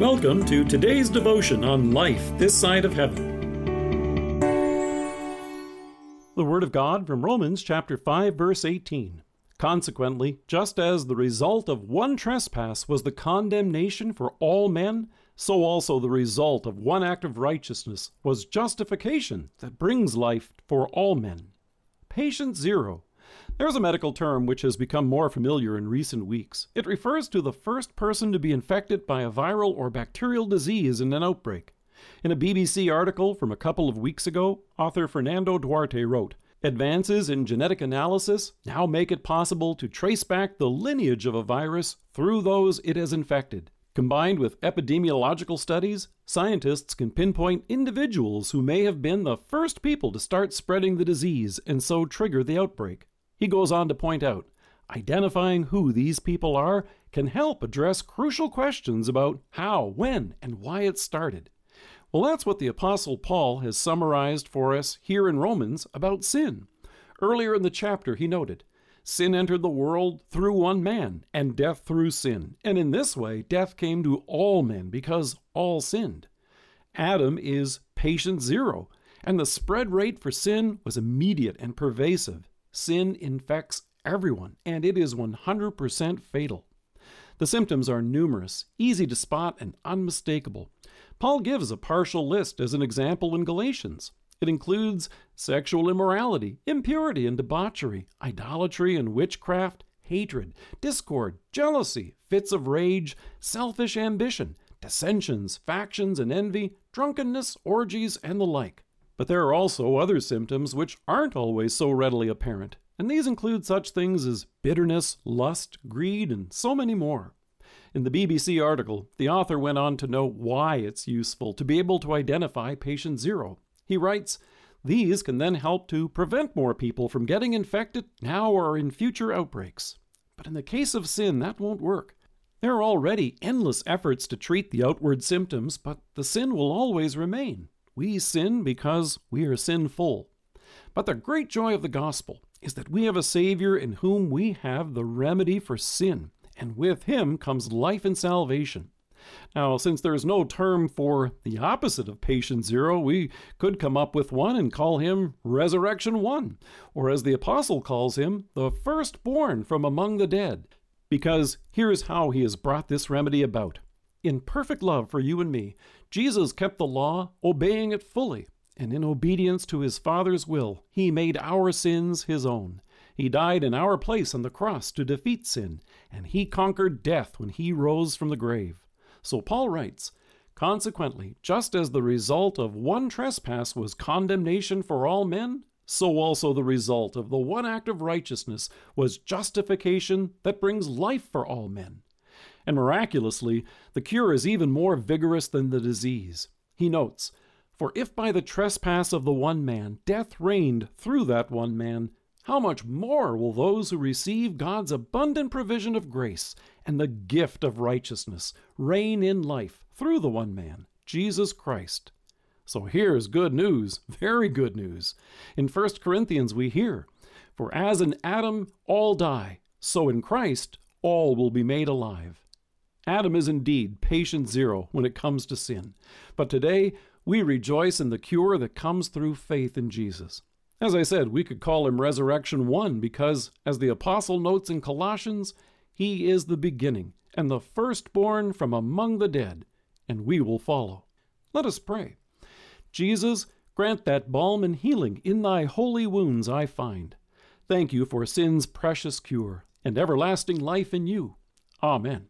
Welcome to today's devotion on life this side of heaven. The Word of God from Romans chapter 5 verse 18. Consequently, just as the result of one trespass was the condemnation for all men, so also the result of one act of righteousness was justification that brings life for all men. Patient zero there's a medical term which has become more familiar in recent weeks. It refers to the first person to be infected by a viral or bacterial disease in an outbreak. In a BBC article from a couple of weeks ago, author Fernando Duarte wrote, Advances in genetic analysis now make it possible to trace back the lineage of a virus through those it has infected. Combined with epidemiological studies, scientists can pinpoint individuals who may have been the first people to start spreading the disease and so trigger the outbreak. He goes on to point out identifying who these people are can help address crucial questions about how, when, and why it started. Well, that's what the Apostle Paul has summarized for us here in Romans about sin. Earlier in the chapter, he noted, Sin entered the world through one man, and death through sin. And in this way, death came to all men because all sinned. Adam is patient zero, and the spread rate for sin was immediate and pervasive. Sin infects everyone, and it is 100% fatal. The symptoms are numerous, easy to spot, and unmistakable. Paul gives a partial list as an example in Galatians. It includes sexual immorality, impurity and debauchery, idolatry and witchcraft, hatred, discord, jealousy, fits of rage, selfish ambition, dissensions, factions and envy, drunkenness, orgies, and the like. But there are also other symptoms which aren't always so readily apparent, and these include such things as bitterness, lust, greed, and so many more. In the BBC article, the author went on to note why it's useful to be able to identify patient zero. He writes, These can then help to prevent more people from getting infected now or in future outbreaks. But in the case of sin, that won't work. There are already endless efforts to treat the outward symptoms, but the sin will always remain. We sin because we are sinful. But the great joy of the gospel is that we have a Savior in whom we have the remedy for sin, and with him comes life and salvation. Now, since there is no term for the opposite of patient zero, we could come up with one and call him resurrection one, or as the apostle calls him, the firstborn from among the dead. Because here is how he has brought this remedy about. In perfect love for you and me, Jesus kept the law, obeying it fully, and in obedience to his Father's will, he made our sins his own. He died in our place on the cross to defeat sin, and he conquered death when he rose from the grave. So Paul writes, Consequently, just as the result of one trespass was condemnation for all men, so also the result of the one act of righteousness was justification that brings life for all men. And miraculously, the cure is even more vigorous than the disease. He notes, For if by the trespass of the one man death reigned through that one man, how much more will those who receive God's abundant provision of grace and the gift of righteousness reign in life through the one man, Jesus Christ? So here's good news, very good news. In 1 Corinthians we hear, For as in Adam all die, so in Christ all will be made alive. Adam is indeed patient zero when it comes to sin. But today, we rejoice in the cure that comes through faith in Jesus. As I said, we could call him Resurrection 1 because, as the Apostle notes in Colossians, he is the beginning and the firstborn from among the dead, and we will follow. Let us pray. Jesus, grant that balm and healing in thy holy wounds I find. Thank you for sin's precious cure and everlasting life in you. Amen.